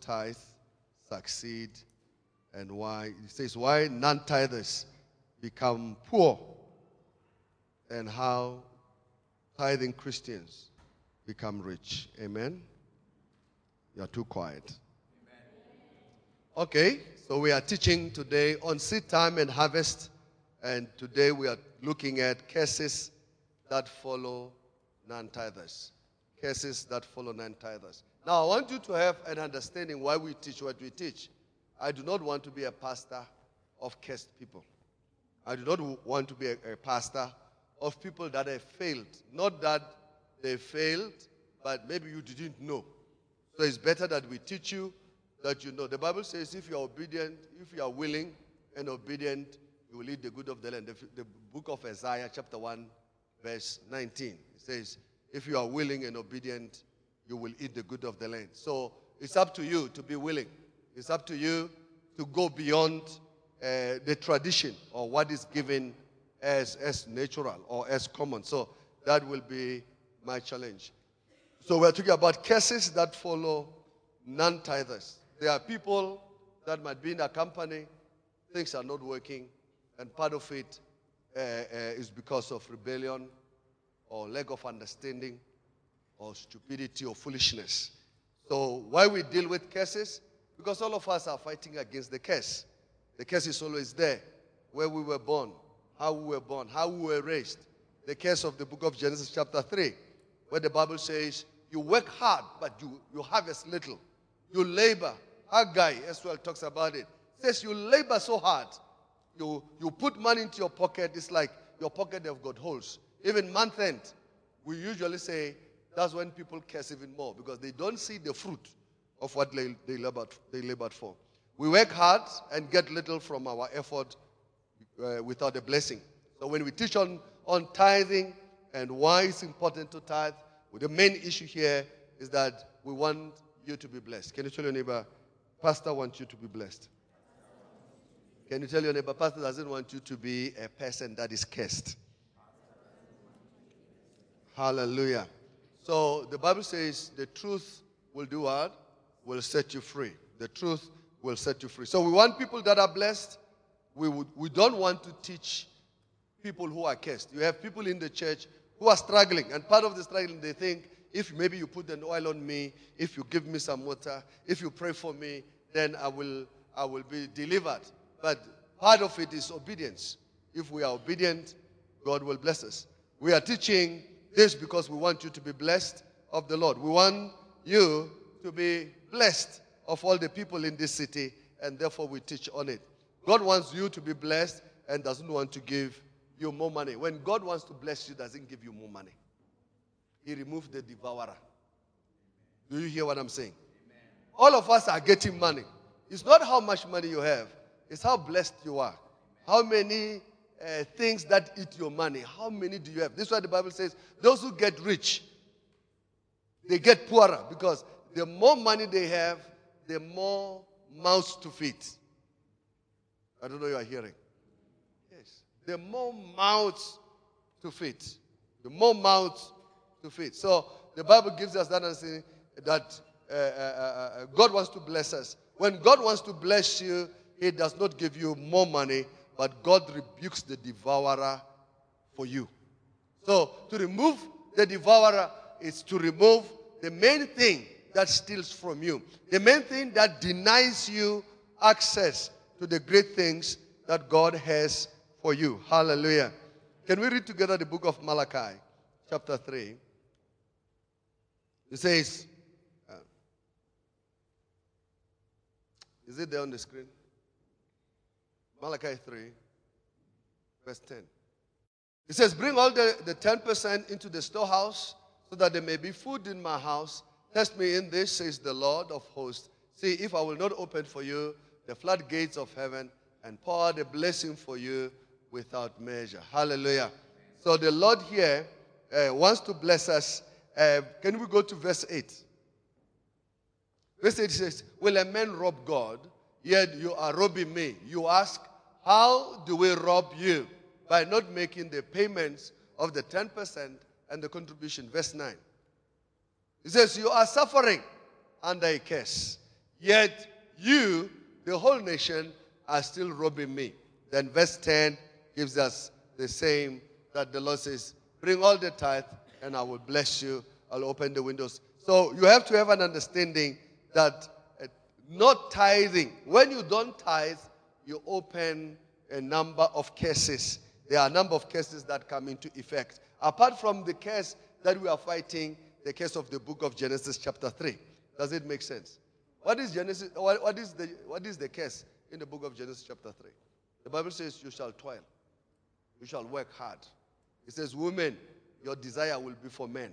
tithe succeed and why, it says, why non tithers become poor and how tithing Christians become rich. Amen? You're too quiet. Okay, so we are teaching today on seed time and harvest, and today we are looking at cases that follow non tithers. Cases that follow non tithers. Now, I want you to have an understanding why we teach what we teach. I do not want to be a pastor of cursed people. I do not want to be a, a pastor of people that have failed. Not that they failed, but maybe you didn't know. So it's better that we teach you that you know. The Bible says if you are obedient, if you are willing and obedient, you will eat the good of the land. The, the book of Isaiah, chapter 1, verse 19. It says, if you are willing and obedient, you will eat the good of the land. So it's up to you to be willing. It's up to you to go beyond uh, the tradition or what is given as, as natural or as common. So that will be my challenge. So we're talking about cases that follow non tithers. There are people that might be in a company, things are not working, and part of it uh, uh, is because of rebellion or lack of understanding or stupidity or foolishness. So, why we deal with curses? Because all of us are fighting against the curse. The curse is always there. Where we were born, how we were born, how we were raised. The curse of the book of Genesis, chapter 3, where the Bible says, You work hard, but you, you harvest little. You labor. Haggai as well talks about it. Says you labor so hard. You, you put money into your pocket, it's like your pocket have got holes. Even month end, we usually say that's when people curse even more because they don't see the fruit of what they, they, labored, they labored for. We work hard and get little from our effort uh, without a blessing. So when we teach on, on tithing and why it's important to tithe, well, the main issue here is that we want you to be blessed. Can you tell your neighbor, Pastor wants you to be blessed? Can you tell your neighbor, Pastor doesn't want you to be a person that is cursed? Hallelujah. So the Bible says the truth will do what? Will set you free. The truth will set you free. So we want people that are blessed. We, would, we don't want to teach people who are cursed. You have people in the church who are struggling, and part of the struggling, they think if maybe you put an oil on me, if you give me some water, if you pray for me, then I will, I will be delivered. But part of it is obedience. If we are obedient, God will bless us. We are teaching this because we want you to be blessed of the Lord. We want you to be blessed of all the people in this city, and therefore we teach on it. God wants you to be blessed and doesn't want to give you more money. When God wants to bless you, doesn't give you more money. He removed the devourer. Do you hear what I'm saying? Amen. All of us are getting money. It's not how much money you have, it's how blessed you are. How many uh, things that eat your money. How many do you have? This is why the Bible says those who get rich, they get poorer because the more money they have, the more mouths to feed. I don't know you are hearing. Yes. The more mouths to feed. The more mouths to feed. So the Bible gives us that answer that uh, uh, uh, uh, God wants to bless us. When God wants to bless you, He does not give you more money, but God rebukes the devourer for you. So, to remove the devourer is to remove the main thing that steals from you, the main thing that denies you access to the great things that God has for you. Hallelujah. Can we read together the book of Malachi, chapter 3? It says, uh, is it there on the screen? Malachi 3, verse 10. It says, Bring all the, the 10% into the storehouse so that there may be food in my house. Test me in this, says the Lord of hosts. See if I will not open for you the floodgates of heaven and pour the blessing for you without measure. Hallelujah. So the Lord here uh, wants to bless us. Uh, can we go to verse 8? Verse 8 says, Will a man rob God? Yet you are robbing me. You ask, How do we rob you? By not making the payments of the 10% and the contribution. Verse 9. He says, You are suffering under a curse, yet you, the whole nation, are still robbing me. Then verse 10 gives us the same that the Lord says, Bring all the tithe, and I will bless you. I'll open the windows. So you have to have an understanding that not tithing, when you don't tithe, you open a number of cases. There are a number of cases that come into effect. Apart from the case that we are fighting, the case of the book of Genesis, chapter 3. Does it make sense? What is Genesis? What, what, is the, what is the case in the book of Genesis, chapter 3? The Bible says, You shall toil, you shall work hard. It says, Women, your desire will be for men.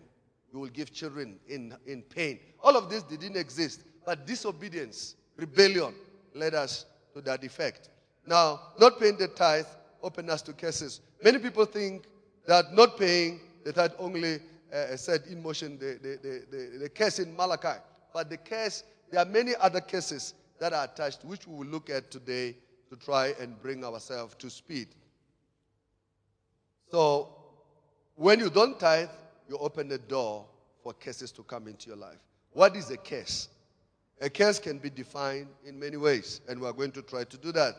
You will give children in, in pain. All of this didn't exist, but disobedience, rebellion led us to that effect. Now, not paying the tithe opened us to curses. Many people think that not paying the tithe only uh, set in motion the, the, the, the, the case in Malachi. But the case, there are many other cases that are attached, which we will look at today to try and bring ourselves to speed. So, when you don't tithe, you open the door for curses to come into your life. What is a case? A case can be defined in many ways, and we're going to try to do that.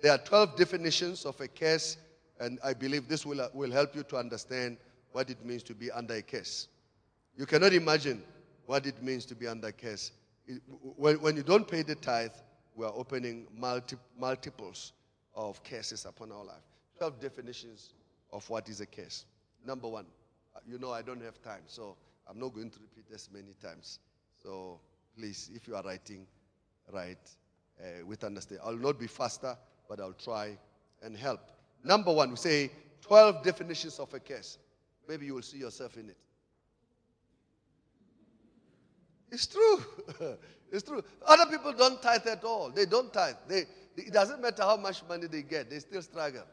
There are 12 definitions of a case, and I believe this will, will help you to understand what it means to be under a case. You cannot imagine what it means to be under a case. when, when you don't pay the tithe, we are opening multi, multiples of cases upon our life. 12 definitions of what is a case. Number one, uh, you know I don't have time, so I'm not going to repeat this many times. So please, if you are writing, write uh, with understanding. I'll not be faster, but I'll try and help. Number one, we say 12 definitions of a case. Maybe you will see yourself in it. It's true. it's true. Other people don't tithe at all. They don't tithe. They, it doesn't matter how much money they get, they still struggle.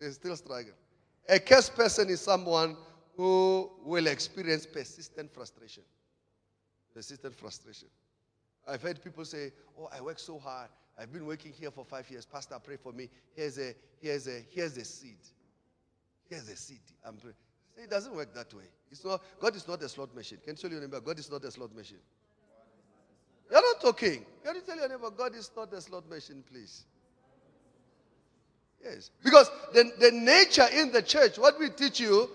They still struggle. A cursed person is someone who will experience persistent frustration. Persistent frustration. I've heard people say, Oh, I work so hard. I've been working here for five years. Pastor, pray for me. Here's a here's a here's a seed. Here's a seed. I'm praying. It doesn't work that way. It's not, God is not a slot machine. Can you tell your neighbor, God is not a slot machine? You're not talking. Can you tell your neighbor, God is not a slot machine, please? Yes. Because the, the nature in the church, what we teach you,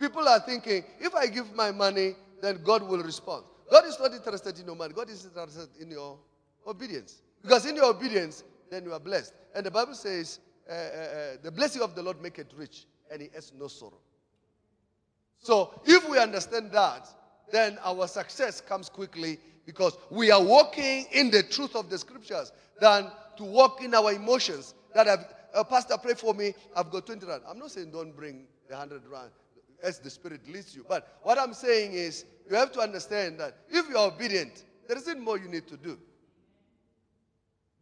people are thinking, if I give my money, then God will respond. God is not interested in your money. God is interested in your obedience. Because in your obedience, then you are blessed. And the Bible says, uh, uh, uh, the blessing of the Lord make it rich, and he has no sorrow. So if we understand that, then our success comes quickly because we are walking in the truth of the scriptures than to walk in our emotions. That I've, uh, Pastor, pray for me. I've got 20 rand. I'm not saying don't bring the 100 rand as the Spirit leads you. But what I'm saying is you have to understand that if you are obedient, there isn't more you need to do.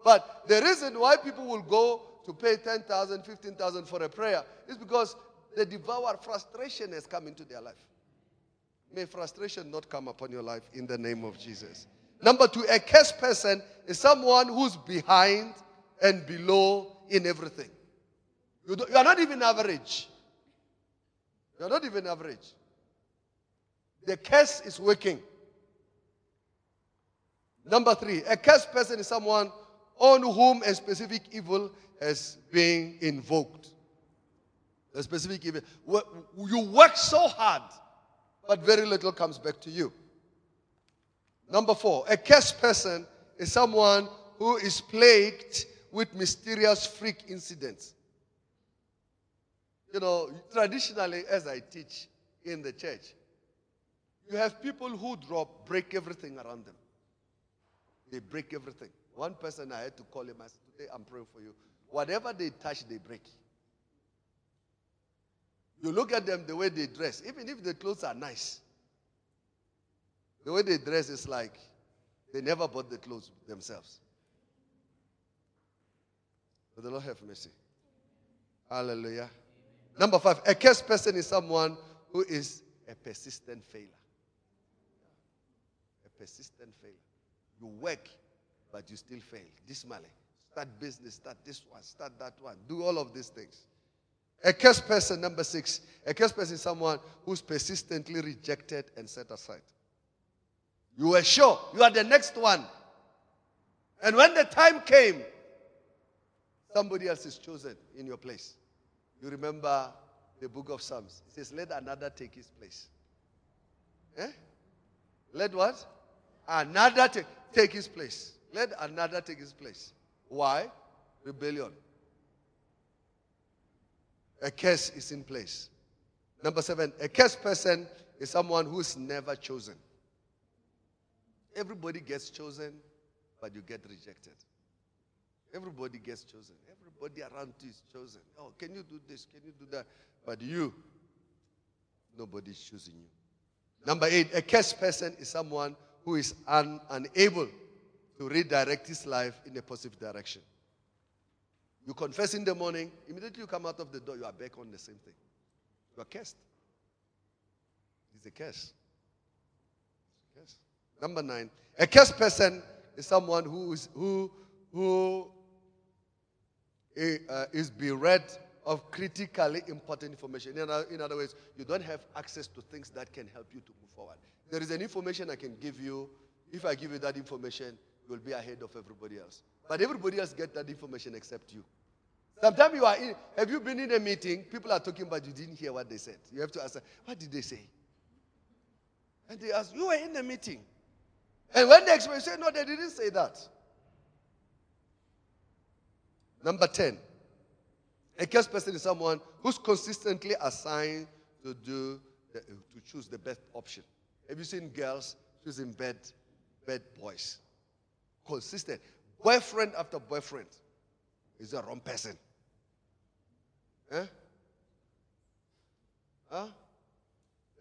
But the reason why people will go to pay 10,000, 15,000 for a prayer is because the devour frustration has come into their life. May frustration not come upon your life in the name of Jesus. Number two, a cursed person is someone who's behind and below in everything. You, you are not even average. You are not even average. The curse is working. Number three, a cursed person is someone on whom a specific evil has been invoked. A specific evil. You work so hard, but very little comes back to you. Number four, a cursed person is someone who is plagued with mysterious freak incidents. You know, traditionally, as I teach in the church, you have people who drop, break everything around them. They break everything. One person I had to call him, I said, Today I'm praying for you. Whatever they touch, they break. You look at them the way they dress, even if the clothes are nice. The way they dress is like they never bought the clothes themselves. But the Lord have mercy. Hallelujah. Number five, a cursed person is someone who is a persistent failure. A persistent failure. You work, but you still fail. Dismally. Start business, start this one, start that one. Do all of these things. A cursed person, number six. A cursed person is someone who's persistently rejected and set aside. You were sure you are the next one. And when the time came, somebody else is chosen in your place. You remember the book of Psalms. It says, Let another take his place. Eh? Let what? Another take, take his place. Let another take his place. Why? Rebellion. A curse is in place. Number seven, a cursed person is someone who's never chosen. Everybody gets chosen, but you get rejected. Everybody gets chosen. Everybody around you is chosen. Oh, can you do this? Can you do that? But you, nobody's choosing you. Number eight, a cursed person is someone who is un- unable to redirect his life in a positive direction. You confess in the morning, immediately you come out of the door, you are back on the same thing. You are cursed. It's a curse. It's a curse. Number nine, a cursed person is someone who is, who, who uh, is bereft of critically important information. In other, in other words, you don't have access to things that can help you to move forward. There is an information I can give you. If I give you that information, you will be ahead of everybody else. But everybody else gets that information except you. Sometimes you are in, have you been in a meeting? People are talking but you didn't hear what they said. You have to ask, what did they say? And they ask, you were in the meeting. And when they explain, say, no, they didn't say that. Number 10. A cursed person is someone who's consistently assigned to do the, to choose the best option. Have you seen girls choosing bad, bad boys? Consistent. Boyfriend after boyfriend is a wrong person. Huh? Huh?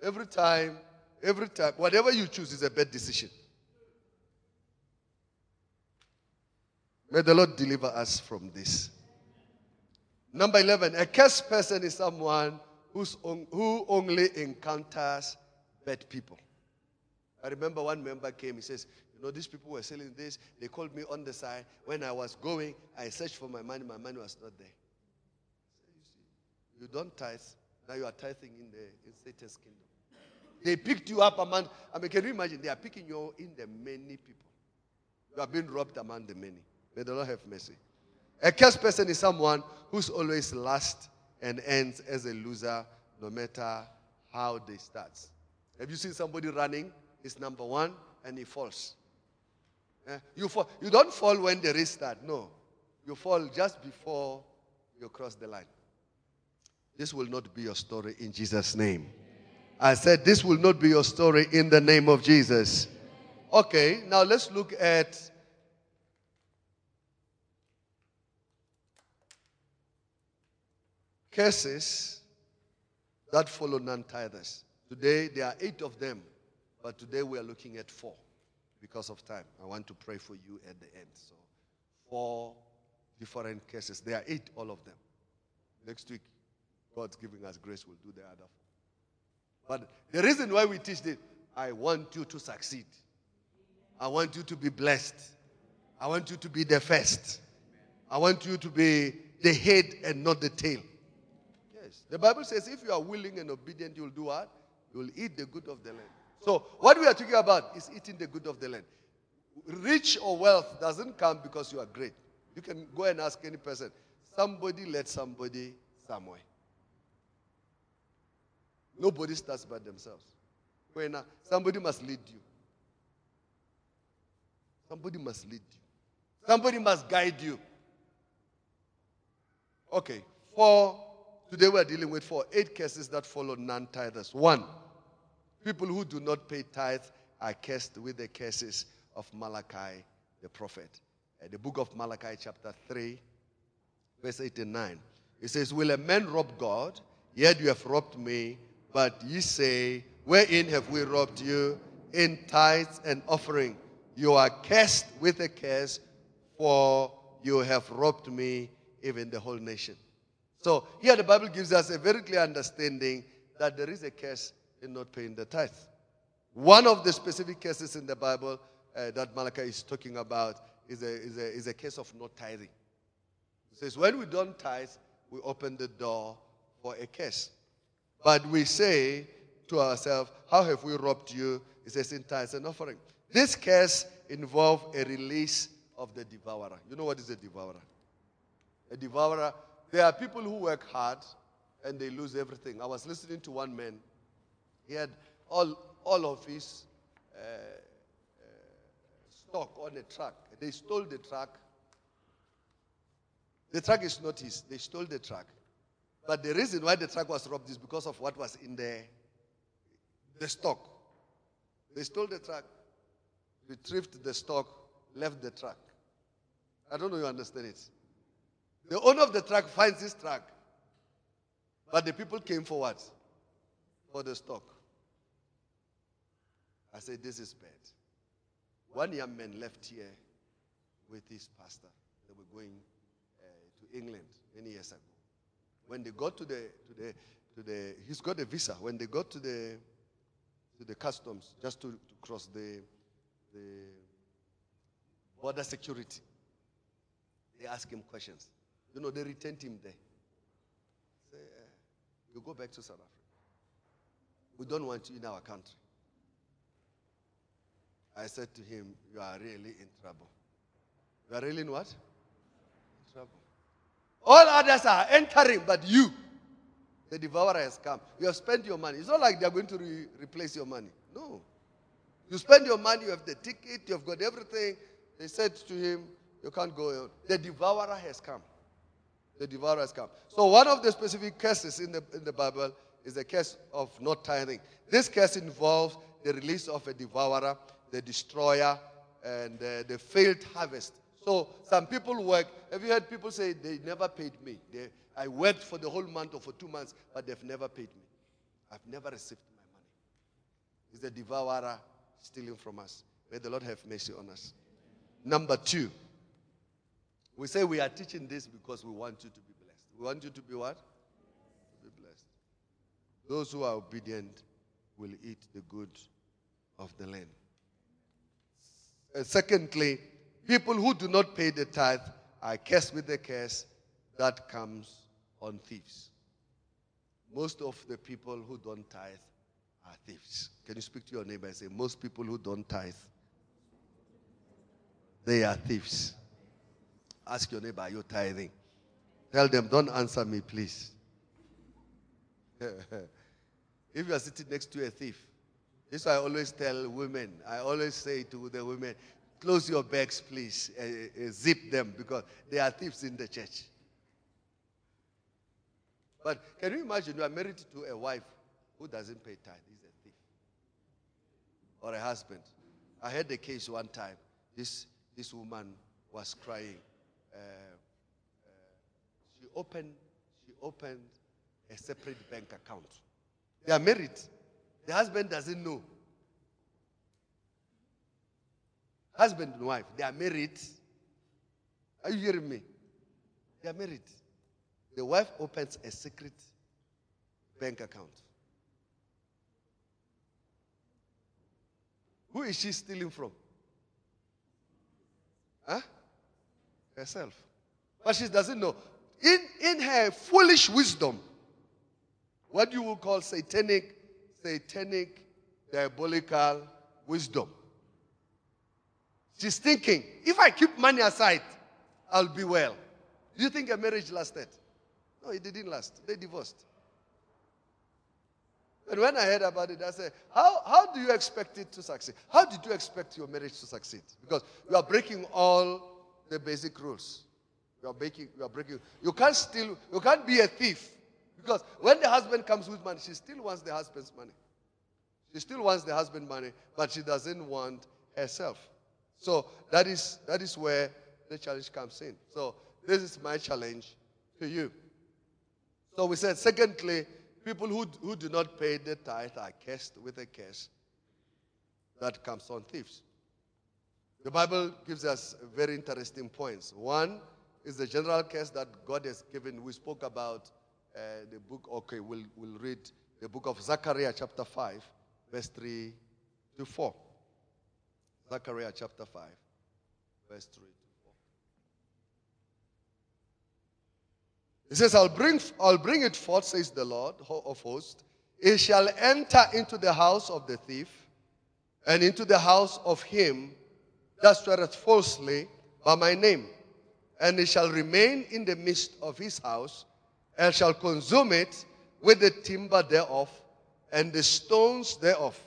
Every time, every time, whatever you choose is a bad decision. May the Lord deliver us from this. Number 11, a cursed person is someone who's on, who only encounters bad people. I remember one member came, he says, You know, these people were selling this. They called me on the side. When I was going, I searched for my money. My money was not there. You don't tithe. Now you are tithing in the in Satan's kingdom. They picked you up among, I mean, can you imagine? They are picking you in the many people. You are being robbed among the many. May the Lord have mercy. A cursed person is someone who's always last and ends as a loser no matter how they start. Have you seen somebody running? He's number one and he falls. Eh? You, fall, you don't fall when the race starts. No. You fall just before you cross the line. This will not be your story in Jesus' name. I said, This will not be your story in the name of Jesus. Okay, now let's look at curses that follow non tithers. Today, there are eight of them, but today we are looking at four because of time. I want to pray for you at the end. So, four different cases. There are eight, all of them. Next week, God's giving us grace, we'll do the other four. But the reason why we teach this, I want you to succeed. I want you to be blessed. I want you to be the first. I want you to be the head and not the tail. The Bible says if you are willing and obedient, you'll do what? You'll eat the good of the land. So, what we are talking about is eating the good of the land. Rich or wealth doesn't come because you are great. You can go and ask any person. Somebody led somebody somewhere. Nobody starts by themselves. When somebody must lead you. Somebody must lead you. Somebody must guide you. Okay, for today we're dealing with four eight cases that follow non-tithers. One, people who do not pay tithe are cursed with the curses of Malachi the prophet. Uh, the book of Malachi, chapter 3, verse 8 and 9. It says, Will a man rob God? Yet you have robbed me. But ye say, Wherein have we robbed you? In tithes and offering. You are cursed with a curse, for you have robbed me, even the whole nation. So here the Bible gives us a very clear understanding that there is a curse in not paying the tithe. One of the specific cases in the Bible uh, that Malachi is talking about is a, is, a, is a case of not tithing. It says, when we don't tithe, we open the door for a curse. But we say to ourselves, How have we robbed you? It says in tithes and offering. This curse involves a release of the devourer. You know what is a devourer? A devourer, there are people who work hard and they lose everything. I was listening to one man. He had all, all of his uh, uh, stock on a truck. They stole the truck. The truck is not his. They stole the truck. But the reason why the truck was robbed is because of what was in the, the stock. They stole the truck, retrieved the stock, left the truck. I don't know you understand it. The owner of the truck finds this truck. But the people came for what? For the stock. I said, This is bad. One young man left here with his pastor. They were going uh, to England many years ago. When they got to the, to the, to the, he's got a visa. When they got to the, to the customs, just to, to cross the, the border security, they ask him questions. You know, they returned him there. Say, uh, you go back to South Africa. We don't want you in our country. I said to him, You are really in trouble. You are really in what? In trouble. All others are entering, but you, the devourer has come. You have spent your money. It's not like they're going to re- replace your money. No. You spend your money, you have the ticket, you have got everything. They said to him, You can't go. The devourer has come. The devourer has come. So, one of the specific curses in the, in the Bible is the curse of not tithing. This curse involves the release of a devourer, the destroyer, and uh, the failed harvest. So some people work. Have you heard people say they never paid me? They, I worked for the whole month or for two months, but they've never paid me. I've never received my money. Is the devourer stealing from us. May the Lord have mercy on us. Number two, we say we are teaching this because we want you to be blessed. We want you to be what? Be blessed. Those who are obedient will eat the good of the land. Uh, secondly, people who do not pay the tithe are cursed with the curse that comes on thieves. Most of the people who don't tithe are thieves. Can you speak to your neighbor and say, Most people who don't tithe, they are thieves. Ask your neighbor, Are you tithing? Tell them, Don't answer me, please. if you are sitting next to a thief, this I always tell women. I always say to the women, close your bags, please. Uh, uh, zip them because there are thieves in the church. But can you imagine you are married to a wife who doesn't pay tithe? He's a thief. Or a husband. I had a case one time. This, this woman was crying. Uh, uh she opened she opened a separate bank account. They are married. The husband doesn't know. Husband and wife, they are married. Are you hearing me? They are married. The wife opens a secret bank account. Who is she stealing from? Huh? Herself. But she doesn't know. In, in her foolish wisdom, what you will call satanic satanic, diabolical wisdom. She's thinking, if I keep money aside, I'll be well. Do you think a marriage lasted? No, it didn't last. They divorced. And when I heard about it, I said, how, how do you expect it to succeed? How did you expect your marriage to succeed? Because you are breaking all the basic rules. You are breaking, you are breaking. You can't steal, you can't be a thief because when the husband comes with money, she still wants the husband's money. She still wants the husband money, but she doesn't want herself. So that is that is where the challenge comes in. So this is my challenge to you. So we said, secondly, people who, who do not pay the tithe are cursed with a curse that comes on thieves. The Bible gives us very interesting points. One is the general case that God has given. We spoke about uh, the book, okay, we'll, we'll read the book of Zechariah, chapter 5, verse 3 to 4. Zechariah, chapter 5, verse 3 to 4. He says, I'll bring, I'll bring it forth, says the Lord of hosts. It shall enter into the house of the thief and into the house of him that sweareth falsely by my name. And it shall remain in the midst of his house, and shall consume it with the timber thereof and the stones thereof.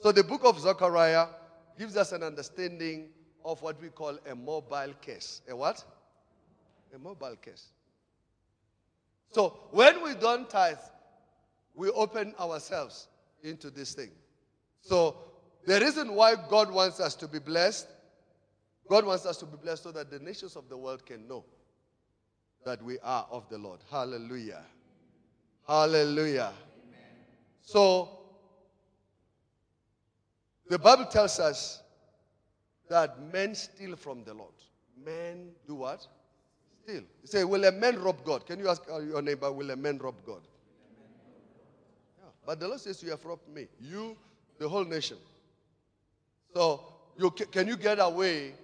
So the book of Zechariah gives us an understanding of what we call a mobile case. A what? A mobile case. So when we don't tithe, we open ourselves into this thing. So the reason why God wants us to be blessed, God wants us to be blessed so that the nations of the world can know that we are of the Lord. Hallelujah. Hallelujah. Amen. So the Bible tells us that men steal from the Lord. Men do what? Steal. You say, Will a man rob God? Can you ask uh, your neighbor, Will a man rob God? Yeah. But the Lord says, You have robbed me. You, the whole nation. So, you, can you get away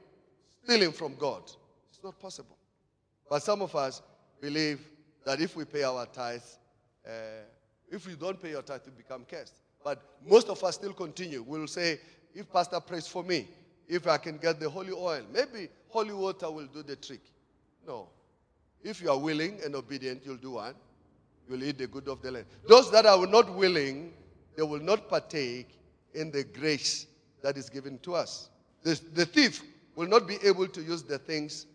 stealing from God? It's not possible. But some of us believe that if we pay our tithes, uh, if you don't pay your tithe, you become cursed. But most of us still continue. We'll say, if Pastor prays for me, if I can get the holy oil, maybe holy water will do the trick. No. If you are willing and obedient, you'll do one. You'll eat the good of the land. Those that are not willing, they will not partake in the grace that is given to us. The, the thief will not be able to use the things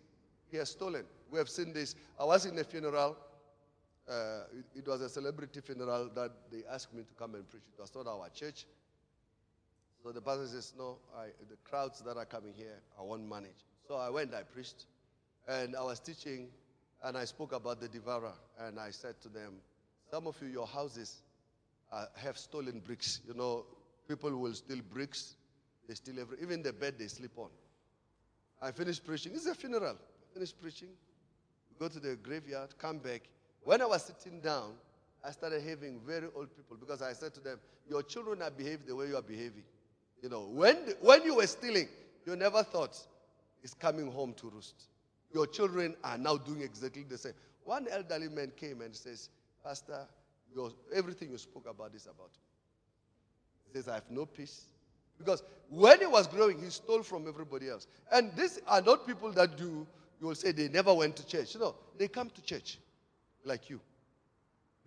he has stolen. We have seen this. I was in a funeral. Uh, it, it, was a celebrity funeral that they asked me to come and preach. It was not our church. So the pastor says, No, I, the crowds that are coming here, I won't manage. So I went, I preached, and I was teaching, and I spoke about the devourer. And I said to them, Some of you, your houses uh, have stolen bricks. You know, people will steal bricks, they steal every, even the bed they sleep on. I finished preaching. It's a funeral. I finished preaching. Go to the graveyard, come back. When I was sitting down, I started having very old people because I said to them, Your children are behaving the way you are behaving. You know, when, when you were stealing, you never thought it's coming home to roost. Your children are now doing exactly the same. One elderly man came and says, Pastor, your, everything you spoke about is about me. He says, I have no peace. Because when he was growing, he stole from everybody else. And these are not people that do, you will say they never went to church. No, they come to church like you.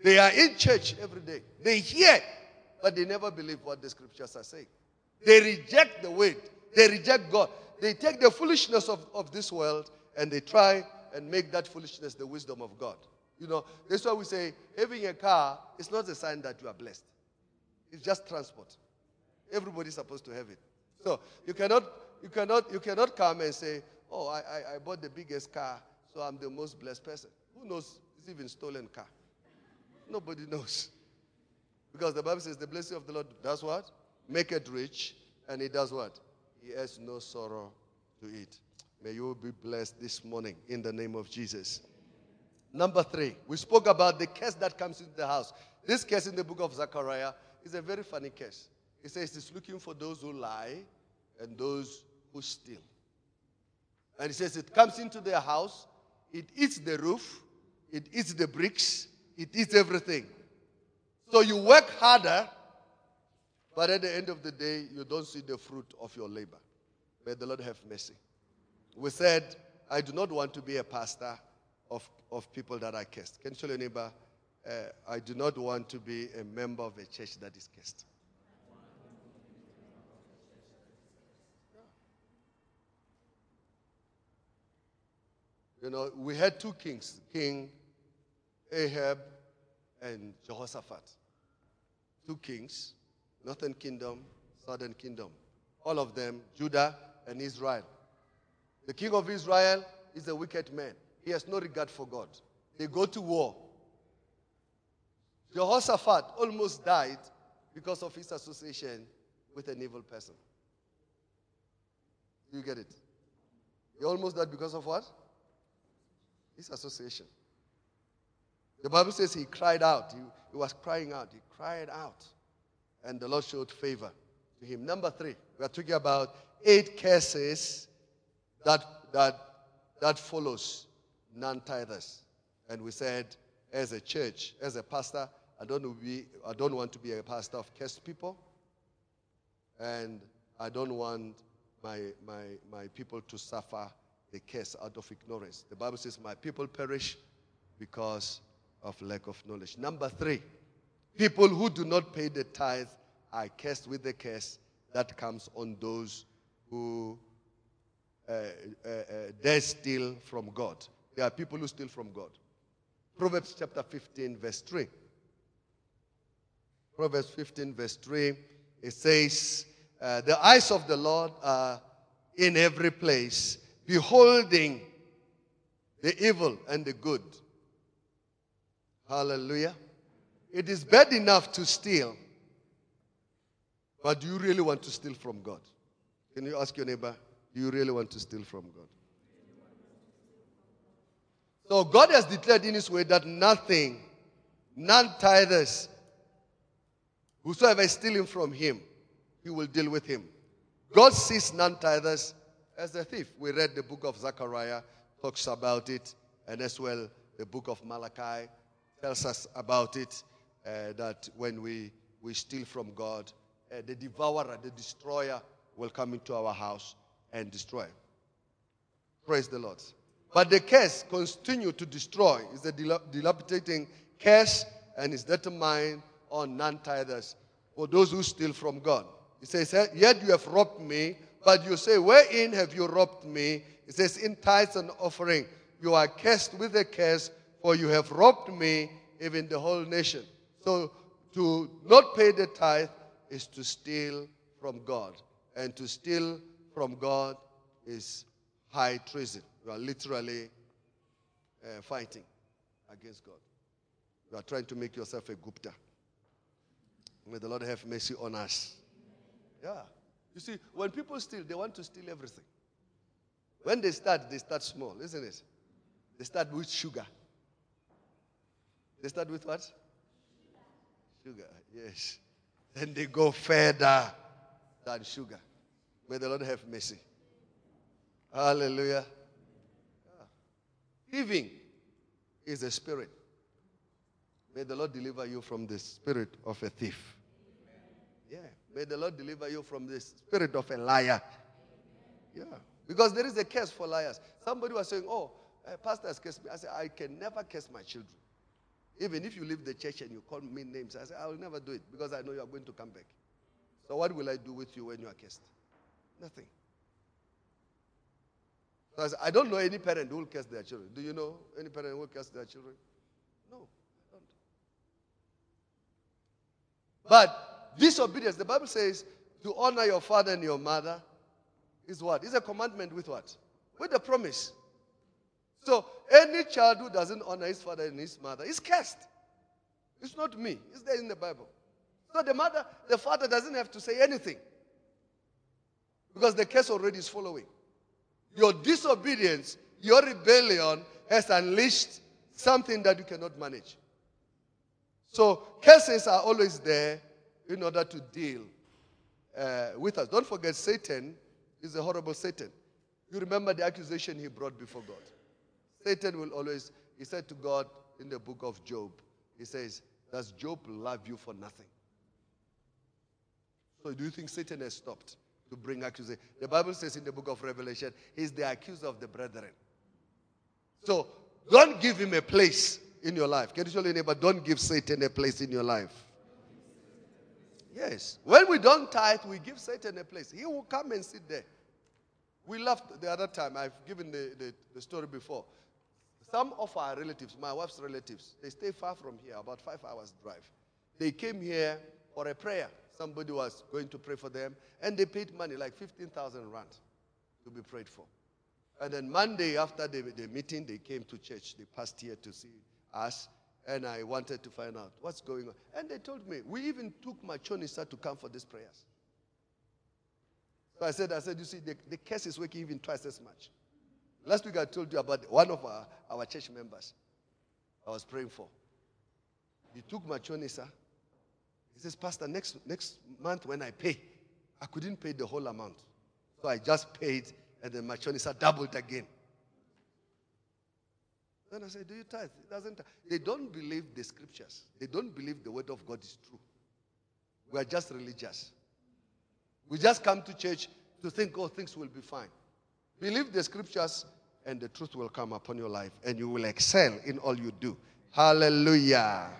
They are in church every day. They hear, but they never believe what the scriptures are saying. They reject the word, they reject God. They take the foolishness of, of this world and they try and make that foolishness the wisdom of God. You know, that's why we say having a car is not a sign that you are blessed. It's just transport. Everybody's supposed to have it. So you cannot, you cannot, you cannot come and say, "Oh, I, I, I bought the biggest car, so I'm the most blessed person." Who knows? It's even stolen car. Nobody knows, because the Bible says the blessing of the Lord does what? Make it rich, and He does what? He has no sorrow to it. May you be blessed this morning in the name of Jesus. Number three, we spoke about the curse that comes into the house. This case in the book of Zechariah is a very funny case. It says it's looking for those who lie and those who steal. And it says it comes into their house, it eats the roof, it eats the bricks, it eats everything. So you work harder, but at the end of the day, you don't see the fruit of your labor. May the Lord have mercy. We said, I do not want to be a pastor of, of people that are cursed. Can you tell your neighbor, uh, I do not want to be a member of a church that is cursed. You know, we had two kings, King Ahab and Jehoshaphat. Two kings, northern kingdom, southern kingdom. All of them, Judah and Israel. The king of Israel is a wicked man. He has no regard for God. They go to war. Jehoshaphat almost died because of his association with an evil person. Do you get it? He almost died because of what? His association. The Bible says he cried out. He, he was crying out. He cried out. And the Lord showed favor to him. Number three, we are talking about eight curses that, that, that follows non-tithers. And we said as a church, as a pastor, I don't, be, I don't want to be a pastor of cursed people. And I don't want my, my, my people to suffer the curse out of ignorance. The Bible says, My people perish because of lack of knowledge. Number three, people who do not pay the tithe are cursed with the curse that comes on those who uh, uh, uh, steal from God. There are people who steal from God. Proverbs chapter 15, verse 3. Proverbs 15, verse 3, it says, uh, The eyes of the Lord are in every place, beholding the evil and the good. Hallelujah. It is bad enough to steal, but do you really want to steal from God? Can you ask your neighbor, do you really want to steal from God? So God has declared in His way that nothing, none tithers, whosoever is stealing from Him, He will deal with him. God sees none tithers as a thief. We read the book of Zechariah, talks about it, and as well the book of Malachi tells us about it uh, that when we, we steal from God, uh, the devourer, the destroyer, will come into our house and destroy. Praise the Lord. But the curse continue to destroy. It's a dilapidating curse and is determined on non-tithers for those who steal from God. He says, Yet you have robbed me, but you say, Wherein have you robbed me? He says, In tithes and offering. You are cursed with a curse, for you have robbed me, even the whole nation. So to not pay the tithe is to steal from God. And to steal from God is high treason. You are literally uh, fighting against God. You are trying to make yourself a Gupta. May the Lord have mercy on us. Yeah. You see, when people steal, they want to steal everything. When they start, they start small, isn't it? They start with sugar. They start with what? Sugar, yes. Then they go further than sugar. May the Lord have mercy. Hallelujah. Giving is a spirit. May the Lord deliver you from the spirit of a thief. Yeah. May the Lord deliver you from the spirit of a liar. Yeah. Because there is a curse for liars. Somebody was saying, Oh, uh, pastor has cursed me. I said, I can never curse my children. Even if you leave the church and you call me names, I said, I will never do it because I know you are going to come back. So what will I do with you when you are cursed? Nothing. So I, said, I don't know any parent who will curse their children. Do you know any parent who will curse their children? No, I don't. But disobedience, the Bible says to honor your father and your mother is what? Is a commandment with what? With a promise. So any child who doesn't honor his father and his mother is cursed. It's not me. It's there in the Bible. So the mother, the father doesn't have to say anything. Because the curse already is following. Your disobedience, your rebellion has unleashed something that you cannot manage. So curses are always there in order to deal uh, with us. Don't forget, Satan is a horrible Satan. You remember the accusation he brought before God. Satan will always, he said to God in the book of Job, he says, Does Job love you for nothing? So do you think Satan has stopped to bring accusation? The Bible says in the book of Revelation, he's the accuser of the brethren. So don't give him a place in your life. Can you tell your neighbor, don't give Satan a place in your life? Yes. When we don't tithe, we give Satan a place. He will come and sit there. We laughed the other time. I've given the, the, the story before. Some of our relatives, my wife's relatives, they stay far from here, about five hours drive. They came here for a prayer. Somebody was going to pray for them, and they paid money, like 15,000 rand, to be prayed for. And then Monday, after the, the meeting, they came to church. They passed here to see us, and I wanted to find out what's going on. And they told me, we even took Mashonisa to come for these prayers. So I said, I said, you see, the, the curse is working even twice as much. Last week I told you about one of our, our church members I was praying for. He took Mashonisa. He says, Pastor, next, next month when I pay, I couldn't pay the whole amount. So I just paid, and then Mashonisa, doubled again. Then I said, Do you tithe? It doesn't. They don't believe the scriptures. They don't believe the word of God is true. We are just religious. We just come to church to think, oh, things will be fine. Believe the scriptures, and the truth will come upon your life, and you will excel in all you do. Hallelujah.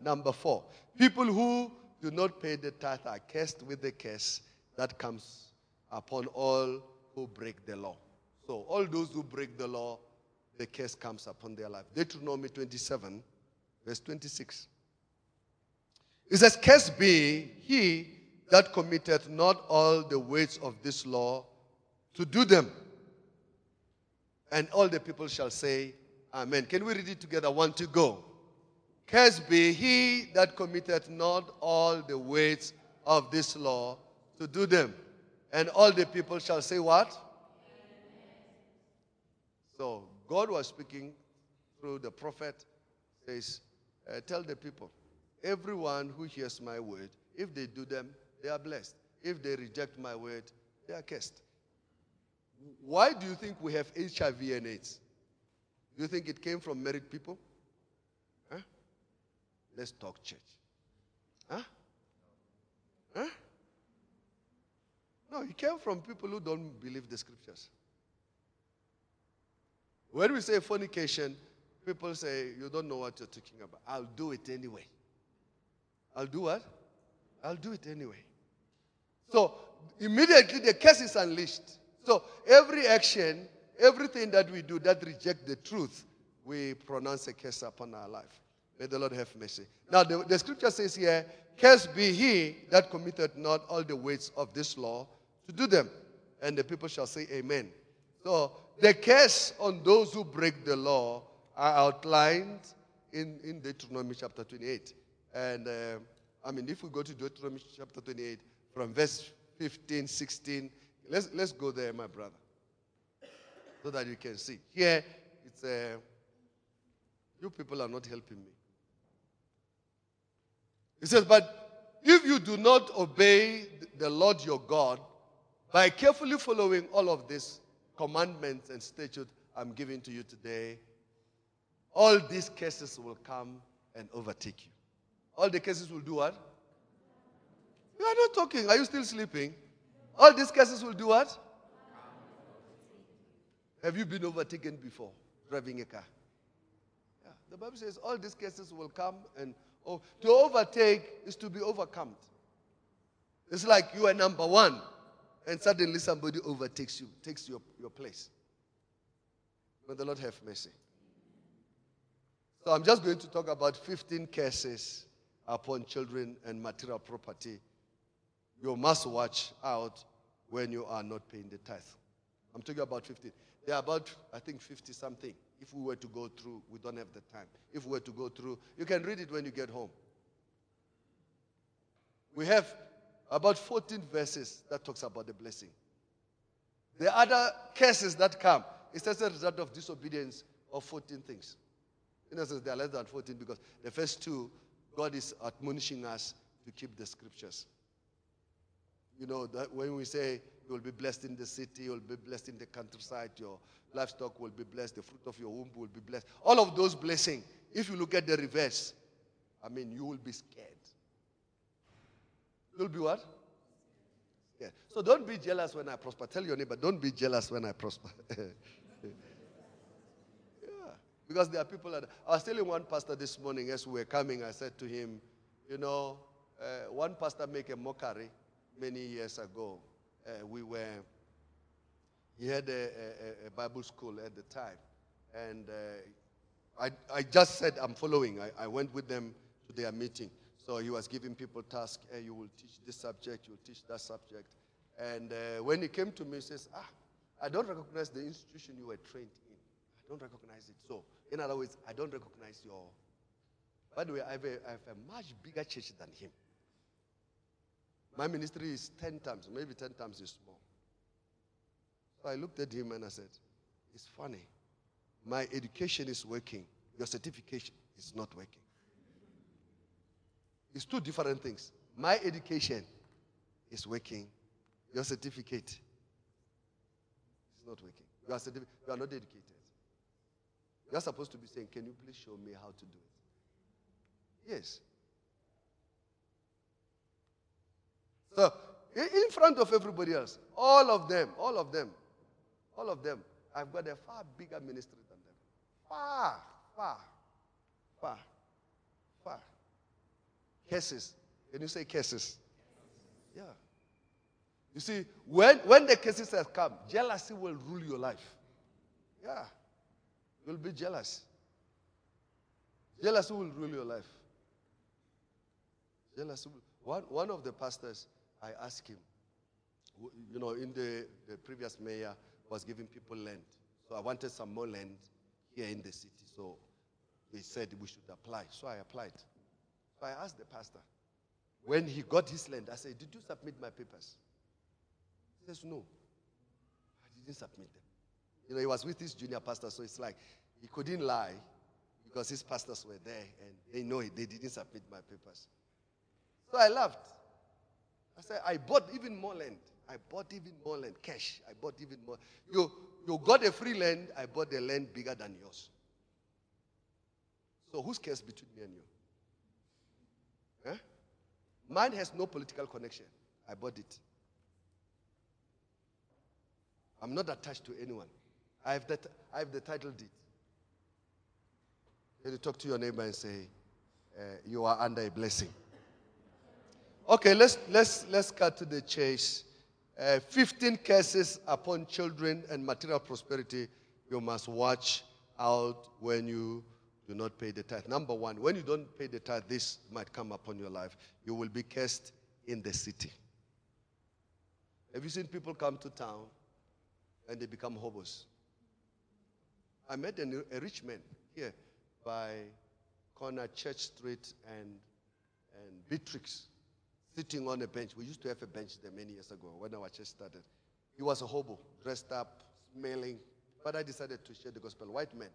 Number four, people who do not pay the tithe are cursed with the curse that comes upon all who break the law. So, all those who break the law, the curse comes upon their life. Deuteronomy 27, verse 26. It says, Cursed be he that committed not all the words of this law to do them. And all the people shall say, Amen. Can we read it together? One to go. Cursed be he that committed not all the words of this law to do them. And all the people shall say, What? So God was speaking through the prophet, says, uh, Tell the people, everyone who hears my word, if they do them, they are blessed. If they reject my word, they are cursed. Why do you think we have HIV and AIDS? Do you think it came from married people? Huh? Let's talk church. Huh? Huh? No, it came from people who don't believe the scriptures. When we say fornication, people say, You don't know what you're talking about. I'll do it anyway. I'll do what? I'll do it anyway. So immediately the curse is unleashed. So every action, everything that we do that reject the truth, we pronounce a curse upon our life. May the Lord have mercy. Now the, the scripture says here, Cursed be he that committed not all the weights of this law to do them. And the people shall say, Amen. So the curse on those who break the law are outlined in, in Deuteronomy chapter 28. And uh, I mean, if we go to Deuteronomy chapter 28, from verse 15, 16, let's, let's go there, my brother, so that you can see. Here, it's uh, you people are not helping me. He says, But if you do not obey the Lord your God by carefully following all of these commandments and statutes I'm giving to you today, all these cases will come and overtake you. All the cases will do what? You are not talking. Are you still sleeping? All these cases will do what? Have you been overtaken before driving a car? Yeah. The Bible says all these cases will come and oh, to overtake is to be overcome. It's like you are number one and suddenly somebody overtakes you, takes your, your place. May the Lord have mercy. So I'm just going to talk about 15 curses upon children and material property. You must watch out when you are not paying the tithe. I'm talking about 15. There are about, I think, 50 something. If we were to go through, we don't have the time. If we were to go through, you can read it when you get home. We have about 14 verses that talks about the blessing. The other cases that come, it's as a result of disobedience of 14 things. In essence, they are less than 14 because the first two, God is admonishing us to keep the scriptures. You know, that when we say you will be blessed in the city, you will be blessed in the countryside, your livestock will be blessed, the fruit of your womb will be blessed. All of those blessings, if you look at the reverse, I mean, you will be scared. You'll be what? Yeah. So don't be jealous when I prosper. Tell your neighbor, don't be jealous when I prosper. Yeah. Because there are people that I was telling one pastor this morning as we were coming, I said to him, you know, uh, one pastor made a mockery many years ago. Uh, we were, he had a, a, a, Bible school at the time. And uh, I, I just said, I'm following. I, I went with them to their meeting. So he was giving people tasks. Hey, you will teach this subject, you will teach that subject. And uh, when he came to me, he says, Ah, I don't recognize the institution you were trained in. I don't recognize it. So in other words, I don't recognize your. By the way, I have a, I have a much bigger church than him. My ministry is 10 times, maybe 10 times is small. So I looked at him and I said, It's funny. My education is working, your certification is not working. It's two different things. My education is working, your certificate is not working. You are, you are not educated. You're supposed to be saying, Can you please show me how to do it? Yes. So, in front of everybody else, all of them, all of them, all of them, I've got a far bigger ministry than them. Far, far, far, far. Cases. Can you say cases? Yeah. You see, when, when the cases have come, jealousy will rule your life. Yeah. You'll be jealous. Jealousy will rule your life. Jealousy will. One, one of the pastors, I asked him, you know, in the, the previous mayor was giving people land. So I wanted some more land here in the city. So he said we should apply. So I applied. So I asked the pastor. When he got his land, I said, Did you submit my papers? He says, No. I didn't submit them. You know, he was with his junior pastor, so it's like he couldn't lie because his pastors were there and they know they didn't submit my papers. So I laughed. I said, I bought even more land. I bought even more land, cash. I bought even more. You, you got a free land, I bought the land bigger than yours. So who's cares between me and you? Huh? Mine has no political connection. I bought it. I'm not attached to anyone. I have, that, I have the title deed. Can you talk to your neighbor and say, uh, You are under a blessing? Okay, let's, let's, let's cut to the chase. Uh, 15 curses upon children and material prosperity you must watch out when you do not pay the tithe. Number one, when you don't pay the tithe, this might come upon your life. You will be cursed in the city. Have you seen people come to town and they become hobos? I met a, a rich man here by corner Church Street and, and Beatrix sitting on a bench. We used to have a bench there many years ago when our church started. He was a hobo, dressed up, smelling. But I decided to share the gospel. White man.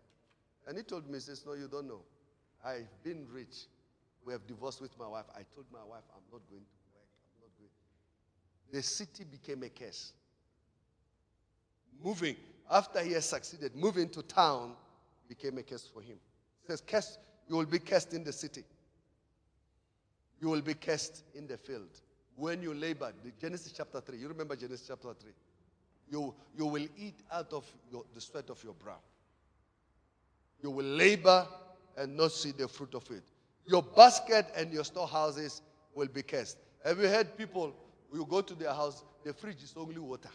And he told me, he says, No, you don't know. I've been rich. We have divorced with my wife. I told my wife, I'm not going to work. I'm not going. The city became a curse. Moving, after he has succeeded, moving to town became a curse for him. He says, Curse, you will be cursed in the city. You will be cursed in the field. When you labor, Genesis chapter 3, you remember Genesis chapter 3? You, you will eat out of your, the sweat of your brow. You will labor and not see the fruit of it. Your basket and your storehouses will be cursed. Have you heard people, you go to their house, the fridge is only water.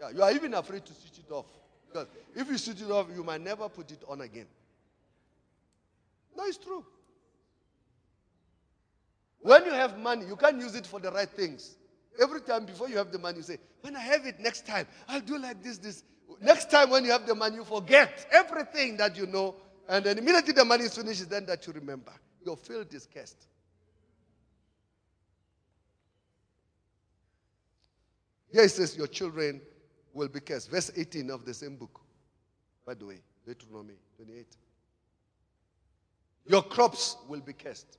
Yeah, you are even afraid to switch it off. Because if you switch it off, you might never put it on again. No, it's true. When you have money, you can't use it for the right things. Every time before you have the money, you say, When I have it next time, I'll do like this, this. Next time when you have the money, you forget everything that you know. And then immediately the money is finished, then that you remember. Your field is cursed. Here it says, Your children will be cursed. Verse 18 of the same book, by the way, Deuteronomy 28. Your crops will be cursed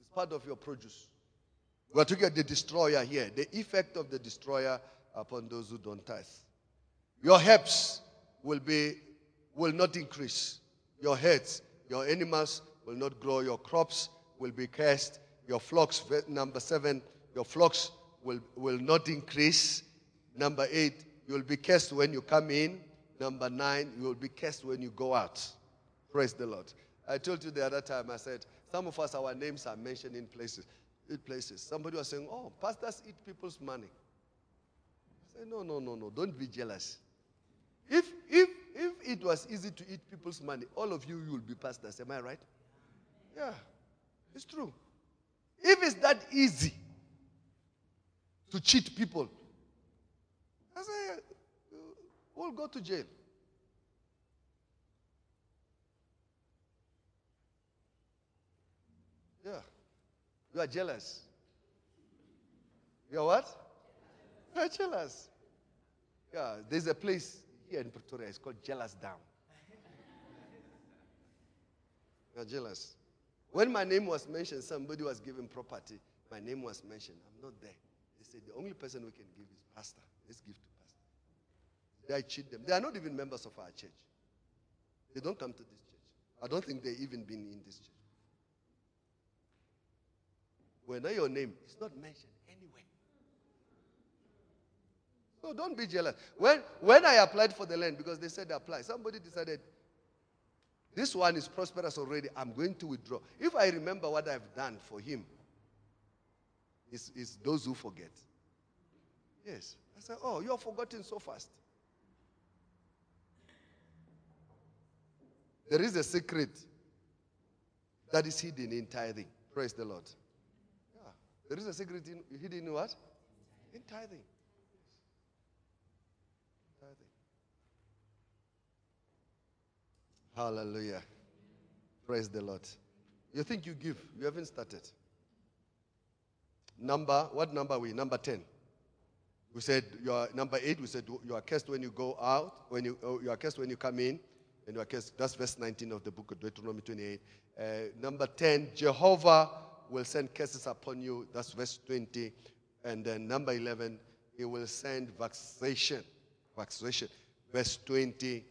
It's part of your produce. We're talking about the destroyer here, the effect of the destroyer upon those who don't tithe. Your herbs will be will not increase. Your heads, your animals will not grow. Your crops will be cursed. Your flocks, number seven, your flocks will, will not increase. Number eight, you will be cursed when you come in. Number nine, you will be cursed when you go out. Praise the Lord. I told you the other time, I said, some of us, our names are mentioned in places. In places. Somebody was saying, oh, pastors eat people's money. I say, no, no, no, no. Don't be jealous. If, if, if it was easy to eat people's money, all of you, you will be pastors. Am I right? Yeah, it's true. If it's that easy to cheat people, I say, uh, we'll go to jail. Yeah. You are jealous. You are what? You are jealous. Yeah, there's a place here in Pretoria, it's called Jealous Down. You are jealous. When my name was mentioned, somebody was given property. My name was mentioned. I'm not there. They said the only person we can give is pastor. Let's give to pastor. They cheat them. They are not even members of our church. They don't come to this church. I don't think they've even been in this church. When your name is not mentioned anywhere. So don't be jealous. When, when I applied for the land, because they said apply, somebody decided this one is prosperous already. I'm going to withdraw. If I remember what I've done for him, it's, it's those who forget. Yes. I said, Oh, you're forgotten so fast. There is a secret that is hidden in tithing. Praise the Lord. Yeah. There is a secret in, hidden in what? In. Tithing. Hallelujah. Praise the Lord. You think you give, you haven't started. Number, what number are we? Number 10. We said you are number eight. We said you are cursed when you go out, when you oh, you are cursed when you come in, and you are cursed. That's verse 19 of the book of Deuteronomy 28. Uh, number 10, Jehovah will send curses upon you. That's verse 20. And then number 11, He will send vexation. Vexation. Verse 20.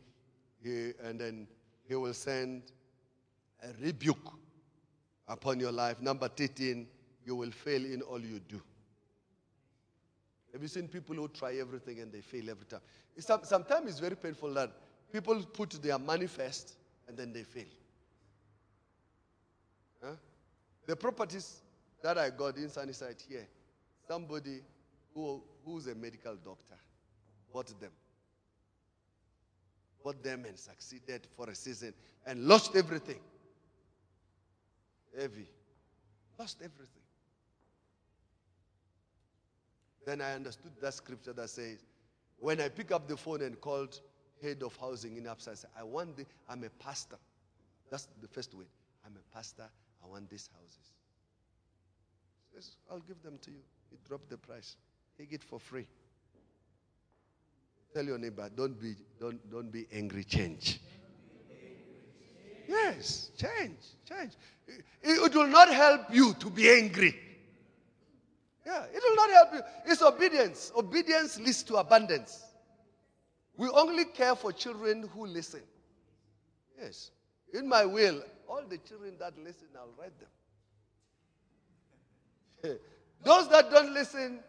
He, and then He will send a rebuke upon your life. Number 13, you will fail in all you do. Have you seen people who try everything and they fail every time? sometimes it's very painful that people put their money first and then they fail. Huh? The properties that I got in Sunnyside here, somebody who, who's a medical doctor bought them. Bought them and succeeded for a season and lost everything. Heavy. Lost everything. Then I understood that scripture that says, when I pick up the phone and called head of housing in Absa, I said, I want the, I'm a pastor. That's the first word. I'm a pastor. I want these houses. Says, I'll give them to you. He dropped the price. Take it for free. Tell your neighbor, don't be, don't, don't be angry, change. Yes, change, change. It will not help you to be angry. Yeah, it will not help you. It's obedience. Obedience leads to abundance. We only care for children who listen. Yes. In my will, all the children that listen, I'll write them. Those that don't listen,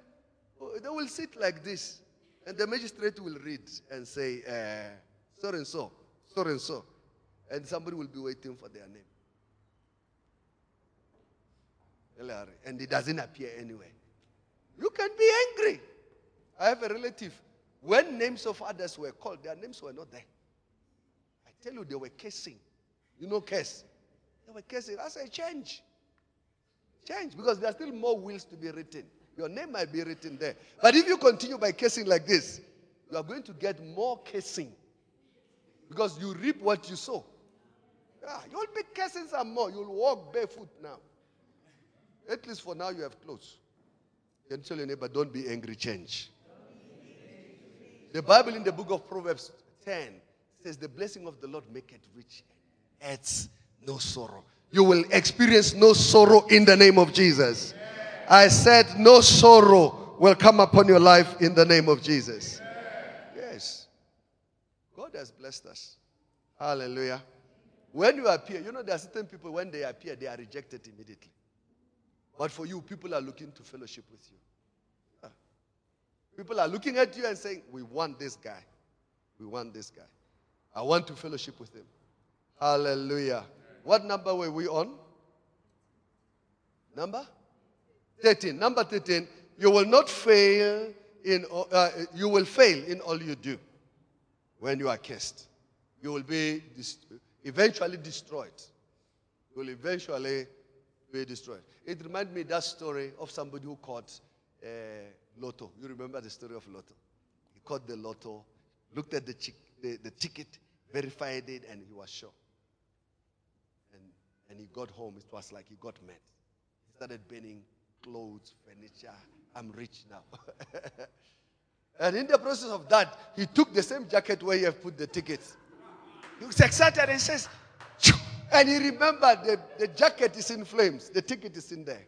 oh, they will sit like this. And the magistrate will read and say, uh, so and so, so and so. And somebody will be waiting for their name. And it doesn't appear anywhere. You can be angry. I have a relative. When names of others were called, their names were not there. I tell you, they were cursing. You know, curse. They were cursing. I said, change. Change. Because there are still more wills to be written. Your name might be written there. But if you continue by cursing like this, you are going to get more cursing. Because you reap what you sow. Yeah, you'll be cursing some more. You'll walk barefoot now. At least for now, you have clothes. Then tell your neighbor, don't be angry, change. The Bible in the book of Proverbs 10 says, The blessing of the Lord maketh rich and adds no sorrow. You will experience no sorrow in the name of Jesus. I said, No sorrow will come upon your life in the name of Jesus. Yes. God has blessed us. Hallelujah. When you appear, you know, there are certain people, when they appear, they are rejected immediately. But for you, people are looking to fellowship with you. People are looking at you and saying, We want this guy. We want this guy. I want to fellowship with him. Hallelujah. What number were we on? Number 13. Number 13. You will not fail in, uh, you will fail in all you do when you are cursed. You will be eventually destroyed. You will eventually be destroyed. It reminds me that story of somebody who caught uh, lotto. You remember the story of lotto? He caught the lotto, looked at the, the, the ticket, verified it, and he was sure. And, and he got home. It was like he got mad. He started burning clothes, furniture. I'm rich now. and in the process of that, he took the same jacket where he had put the tickets. He was excited and says, and he remembered the, the jacket is in flames, the ticket is in there.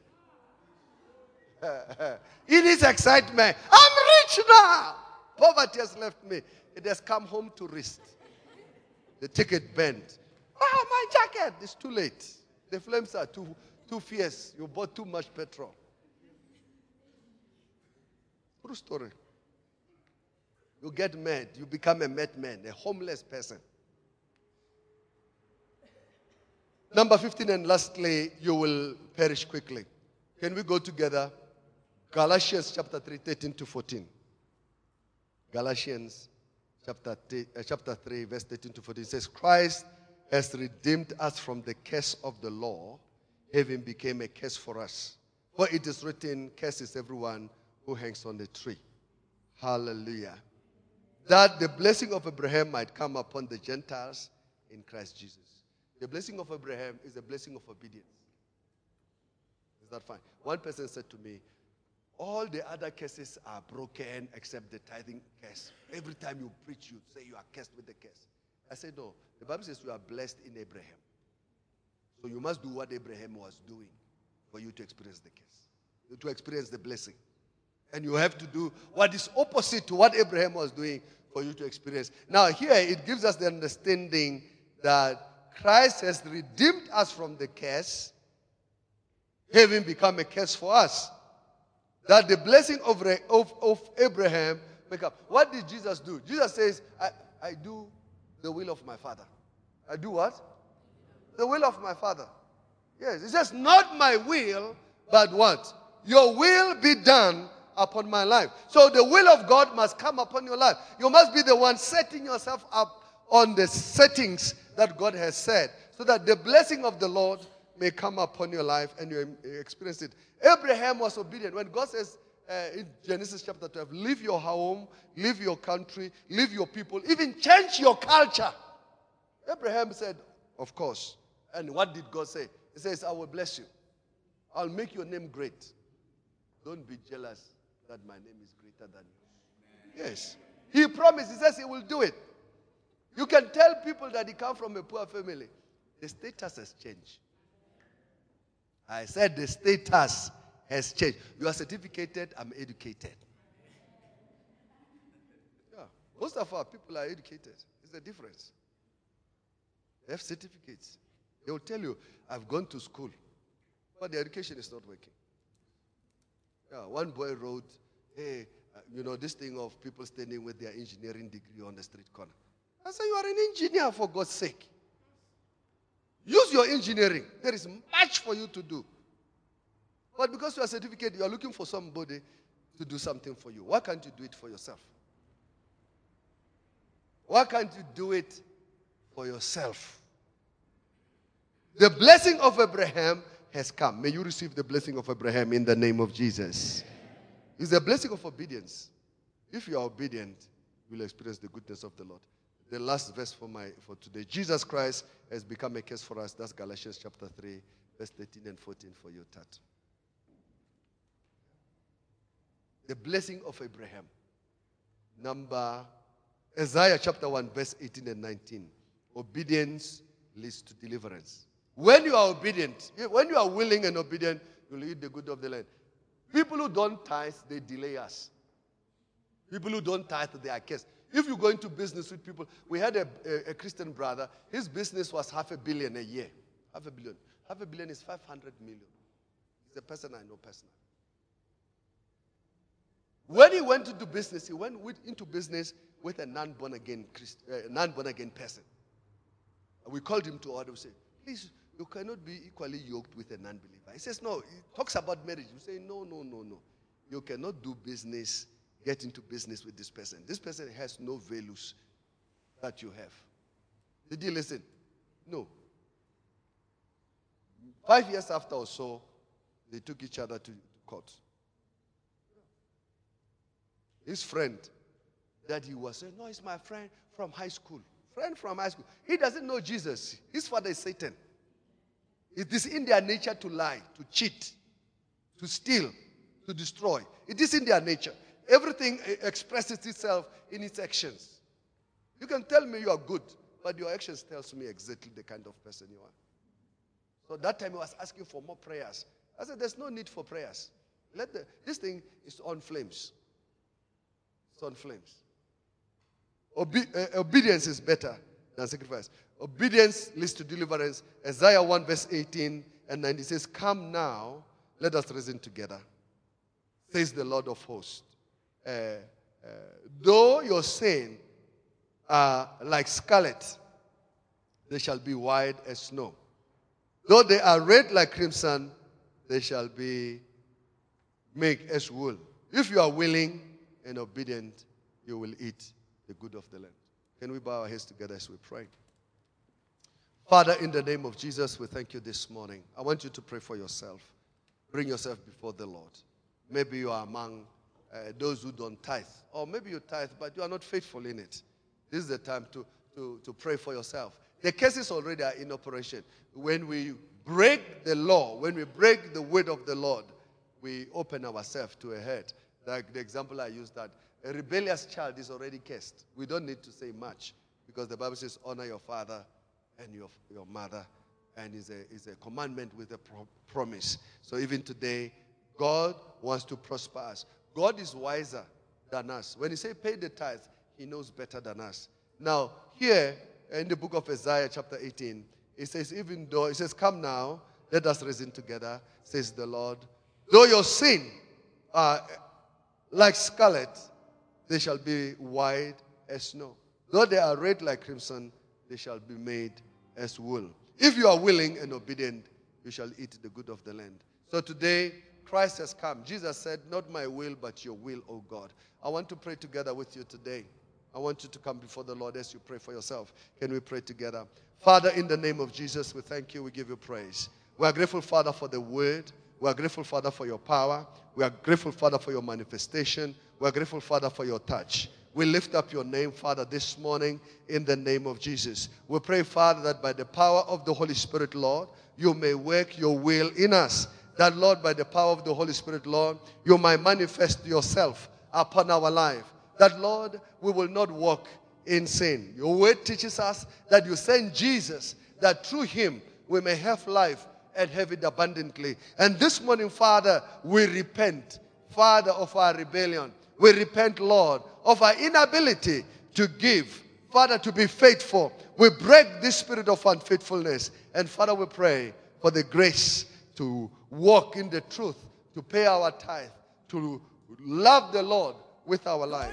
in his excitement, I'm rich now. Poverty has left me. It has come home to rest. the ticket bent. Oh, my jacket! It's too late. The flames are too, too fierce. You bought too much petrol. True story. You get mad. You become a madman, a homeless person. Number 15, and lastly, you will perish quickly. Can we go together? Galatians chapter 3, 13 to 14. Galatians chapter, th- uh, chapter 3, verse 13 to 14 says, Christ has redeemed us from the curse of the law, having became a curse for us. For it is written, Curse is everyone who hangs on the tree. Hallelujah. That the blessing of Abraham might come upon the Gentiles in Christ Jesus. The blessing of Abraham is a blessing of obedience. Is that fine? One person said to me, all the other cases are broken except the tithing curse. Every time you preach, you say you are cursed with the curse. I said, No. The Bible says you are blessed in Abraham. So you must do what Abraham was doing for you to experience the curse, to experience the blessing. And you have to do what is opposite to what Abraham was doing for you to experience. Now, here it gives us the understanding that Christ has redeemed us from the curse, having become a curse for us that the blessing of, of, of Abraham make up. What did Jesus do? Jesus says, I, I do the will of my Father. I do what? The will of my Father. Yes, he says, not my will, but what? Your will be done upon my life. So the will of God must come upon your life. You must be the one setting yourself up on the settings that God has said so that the blessing of the Lord may come upon your life and you experience it. Abraham was obedient. When God says uh, in Genesis chapter 12, leave your home, leave your country, leave your people, even change your culture. Abraham said, Of course. And what did God say? He says, I will bless you. I'll make your name great. Don't be jealous that my name is greater than yours. Yes. He promised, he says he will do it. You can tell people that he come from a poor family. The status has changed. I said the status has changed. You are certificated, I'm educated. Yeah. Most of our people are educated. It's the difference. They have certificates. They will tell you, I've gone to school, but the education is not working. Yeah, one boy wrote, hey, uh, you know, this thing of people standing with their engineering degree on the street corner. I said, you are an engineer for God's sake. Use your engineering. There is much for you to do. But because you are a certificate, you are looking for somebody to do something for you. Why can't you do it for yourself? Why can't you do it for yourself? The blessing of Abraham has come. May you receive the blessing of Abraham in the name of Jesus. It's a blessing of obedience. If you are obedient, you will experience the goodness of the Lord the last verse for my for today. Jesus Christ has become a case for us. That's Galatians chapter 3, verse 13 and 14 for your tat. The blessing of Abraham. Number Isaiah chapter 1, verse 18 and 19. Obedience leads to deliverance. When you are obedient, when you are willing and obedient, you'll eat the good of the land. People who don't tithe, they delay us. People who don't tithe, they are cursed. If you go into business with people, we had a, a, a, Christian brother, his business was half a billion a year. Half a billion. Half a billion is 500 million. He's a person I know personally. When he went into business, he went with, into business with a non born again, uh, non born again person. And we called him to order. We said, please, you cannot be equally yoked with a non believer. He says, no, he talks about marriage. You say, no, no, no, no. You cannot do business get into business with this person. This person has no values that you have. Did you listen? No. Five years after or so, they took each other to court. His friend that he was saying, No, he's my friend from high school. Friend from high school. He doesn't know Jesus. His father is Satan. It is in their nature to lie, to cheat, to steal, to destroy. It is in their nature. Everything expresses itself in its actions. You can tell me you are good, but your actions tells me exactly the kind of person you are. So that time he was asking for more prayers. I said, there's no need for prayers. Let the, this thing is on flames. It's on flames. Obe- uh, obedience is better than sacrifice. Obedience leads to deliverance. Isaiah 1, verse 18 and 19 says, Come now, let us reason together, says the Lord of hosts. Uh, uh, though your sin are like scarlet, they shall be white as snow. Though they are red like crimson, they shall be made as wool. If you are willing and obedient, you will eat the good of the land. Can we bow our heads together as we pray? Father, in the name of Jesus, we thank you this morning. I want you to pray for yourself. Bring yourself before the Lord. Maybe you are among uh, those who don't tithe, or maybe you tithe, but you are not faithful in it. This is the time to, to, to pray for yourself. The cases already are in operation. When we break the law, when we break the word of the Lord, we open ourselves to a hurt. Like the example I used that a rebellious child is already cursed. We don't need to say much because the Bible says, honor your father and your, your mother. And is a, is a commandment with a pro- promise. So even today, God wants to prosper us. God is wiser than us. When He say pay the tithe, He knows better than us. Now, here in the book of Isaiah, chapter 18, it says, even though, it says, Come now, let us reason together, says the Lord. Though your sin are like scarlet, they shall be white as snow. Though they are red like crimson, they shall be made as wool. If you are willing and obedient, you shall eat the good of the land. So today, Christ has come. Jesus said, Not my will, but your will, O God. I want to pray together with you today. I want you to come before the Lord as you pray for yourself. Can we pray together? Father, in the name of Jesus, we thank you. We give you praise. We are grateful, Father, for the word. We are grateful, Father, for your power. We are grateful, Father, for your manifestation. We are grateful, Father, for your touch. We lift up your name, Father, this morning in the name of Jesus. We pray, Father, that by the power of the Holy Spirit, Lord, you may work your will in us. That, Lord, by the power of the Holy Spirit, Lord, you might manifest yourself upon our life. That, Lord, we will not walk in sin. Your word teaches us that you send Jesus, that through him we may have life and have it abundantly. And this morning, Father, we repent, Father, of our rebellion. We repent, Lord, of our inability to give, Father, to be faithful. We break this spirit of unfaithfulness. And Father, we pray for the grace to walk in the truth, to pay our tithe, to love the Lord with our life.